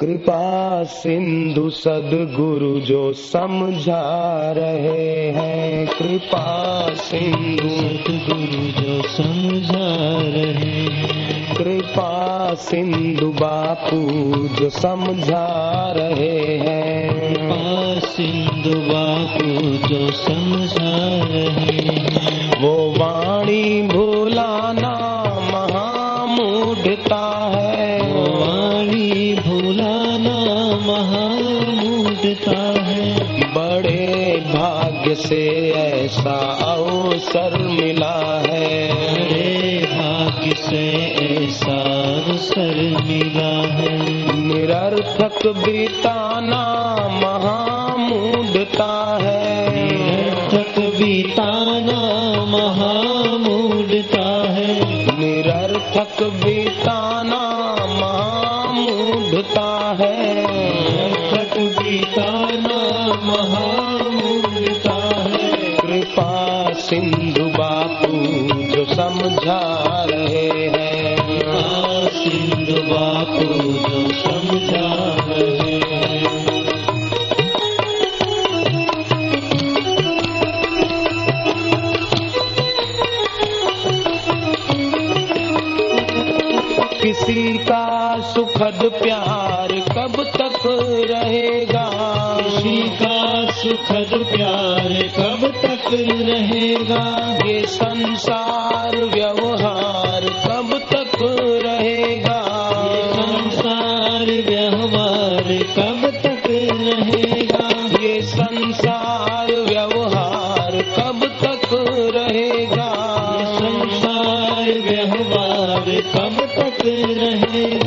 कृपा सिंधु सदगुरु जो समझा रहे हैं। कृपा सिंधु सतगुरु जो समझा रहे कृपा सिंधु बापू जो समझा रहे हैं। कृपा सिंधु बापू जो समझा रहे निरर्थक बिताना महामूढ़ता है। निरर्थक बिताना महामूढ़ता है। निरर्थक बिताना महामूढ़ता है। निरर्थक बीताना महामूढ़ता है। कृपा सिंधु बापू जो समझा रहे हैं। कृपा सिंधु बापू जो समझा सुखद प्यार कब तक रहेगा? किसी का सुखद प्यार कब तक रहेगा? ये संसार व्यवहार कब तक रहेगा? संसार व्यवहार कब तक रहेगा? ये संसार व्यवहार कब तक रहेगा? संसार व्यवहार कब तक रहेगा?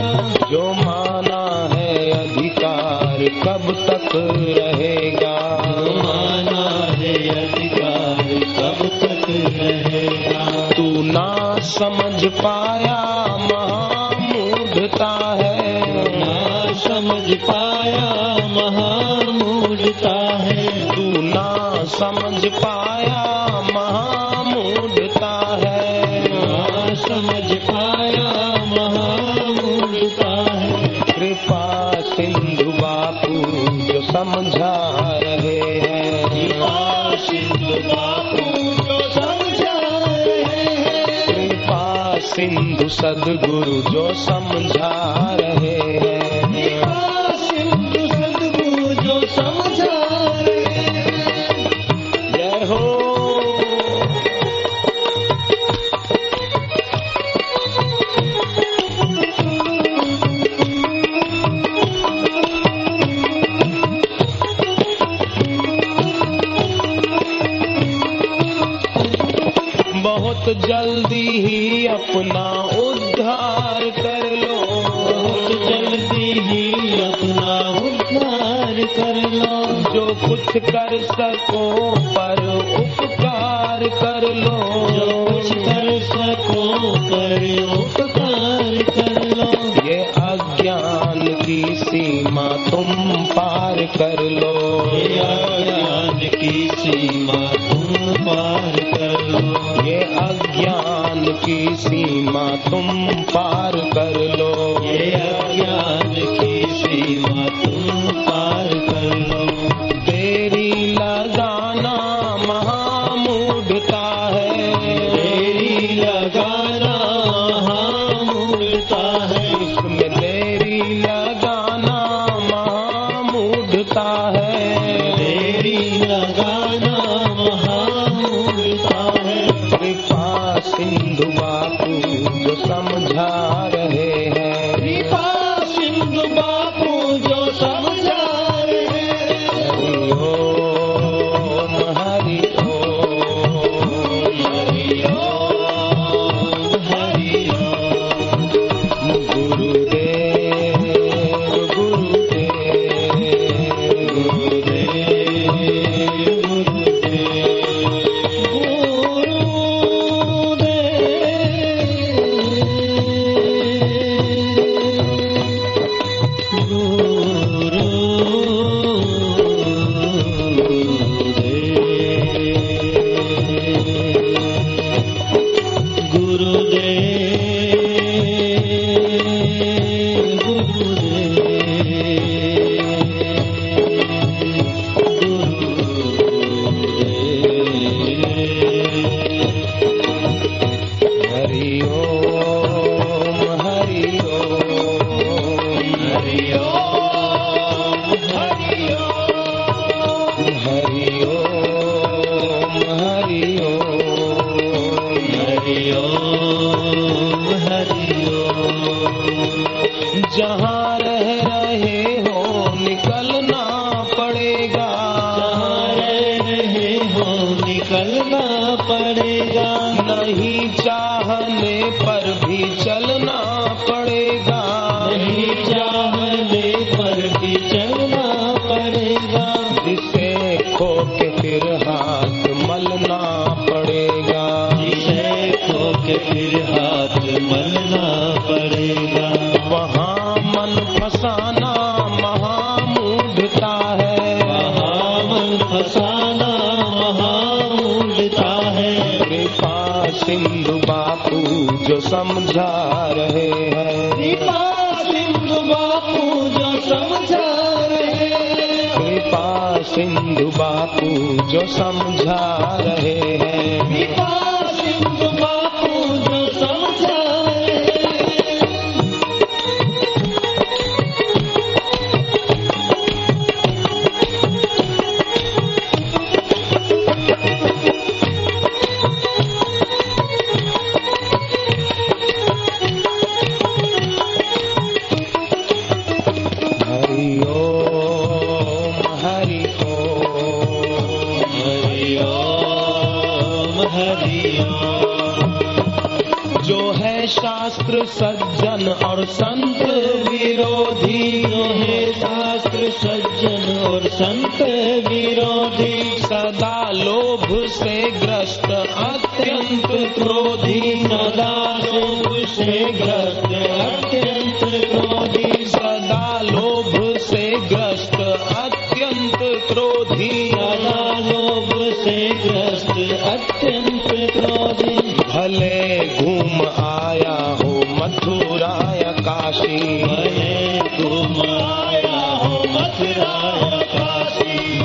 कब तक रहेगा? माना है अधिकार कब तक रहेगा? तू ना समझ पाया महामूढ़ता है। ना समझ पाया महामूढ़ता है। तू ना समझ पाया सिंधु सदगुरु जो समझा रहे हैं। सिंधु सद्गुरु जो समझा जय हो। बहुत जल्दी अपना उद्धार कर लो। बहुत जल्दी ही अपना उद्धार कर लो। जो कुछ कर सको पर उपकार कर लो। जो कुछ कर सको पर उपकार कर लो। ये अज्ञान की सीमा तुम पार कर लो। ये अज्ञान की सीमा तुम पार की सीमा तुम पार कर। सिंधु बापू जो समझा रहे जहाँ रह रहे हो निकलना पड़ेगा हो निकलना पड़ेगा नहीं चाहने पर भी चलना पड़ेगा। नहीं चाहने हाथ मलना पड़ेगा। वहाँ मन फसाना महामूढ़ता है। महामन फसाना महामूलता है। कृपा सिंधु बापू जो समझा रहे हैं। कृपा सिंधु बापू जो समझा रहे कृपा सिंधु बापू जो समझा रहे हैं। शास्त्र सज्जन और संत विरोधी जो है शास्त्र सज्जन और संत विरोधी सदा लोभ से ग्रस्त, अत्यंत क्रोधी, सदा लोभ से ग्रस्त, अत्यंत क्रोधी।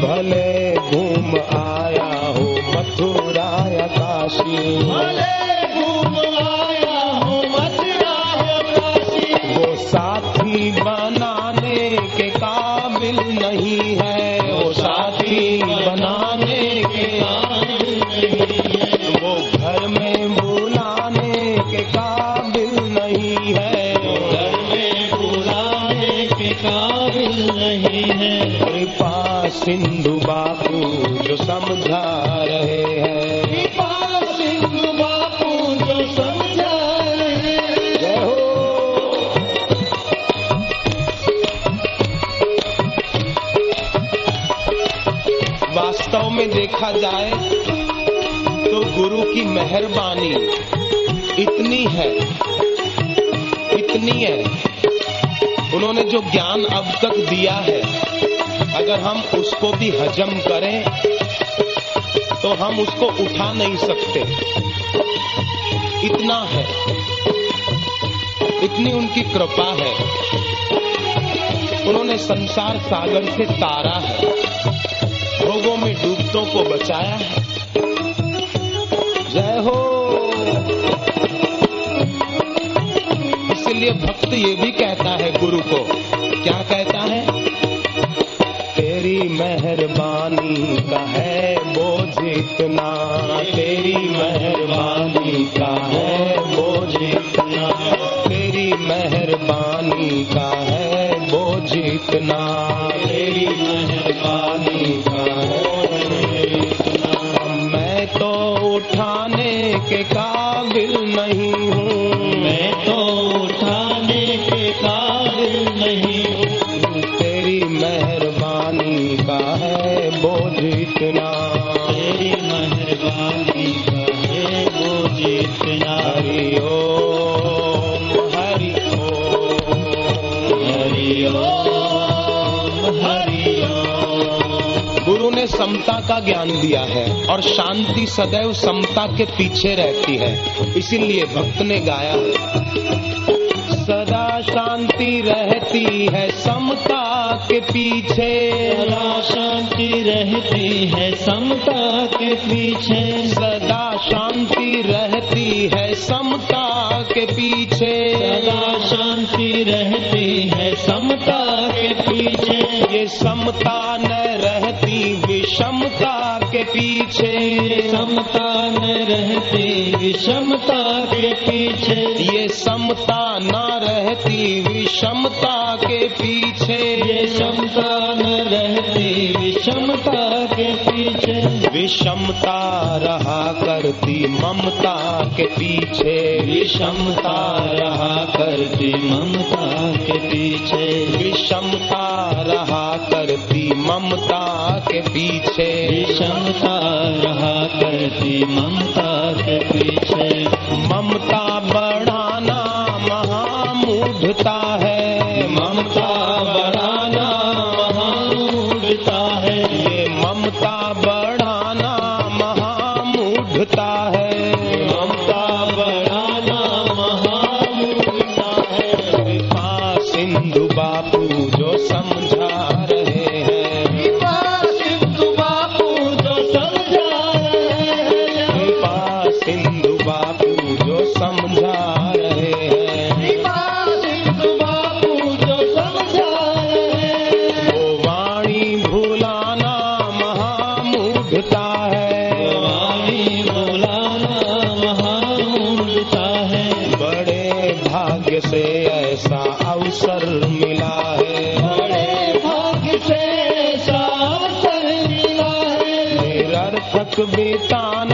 भले घूम आया हो मथुराया काशी सिंधु बापू जो समझा रहे हैं। सिंधु बापू जो समझा वास्तव में देखा जाए तो गुरु की मेहरबानी इतनी है इतनी है। उन्होंने जो ज्ञान अब तक दिया है अगर हम उसको भी हजम करें तो हम उसको उठा नहीं सकते। इतना है। इतनी उनकी कृपा है। उन्होंने संसार सागर से तारा है। भोगों में डूबतों को बचाया है। जय हो। इसलिए भक्त ये भी कहता है गुरु को, क्या कहता है? मेहरबानी का है बोझ इतना। तेरी मेहरबानी का है बोझ इतना। तेरी मेहरबानी का है बोझ इतना। तेरी मेहरबानी का है मैं तो उठाने के काबिल नहीं हूँ। मैं तो उठाने हरि हरि गुरु ने समता का ज्ञान दिया है और शांति सदैव समता के पीछे रहती है। इसीलिए भक्त ने गाया, सदा शांति रहती है समता के पीछे। सदा शांति रहती है समता के पीछे। सदा शांति रहती है समता के पीछे। सदा शांति रहती है समता के पीछे। ये समता न रहती विषमता पीछे समता न रहती विषमता के पीछे। ये समता न रहती विषमता के पीछे। ये समता न रहती विषमता के पीछे। विषमता रहा करती ममता के पीछे। विषमता रहा करती ममता के पीछे। विषमता रहा करती ममता के पीछे। विषमता रहा करती ममता। भाग्य से ऐसा अवसर मिला है। बड़े भाग्य से ऐसा अवसर मिला है। निरर्थक बिताना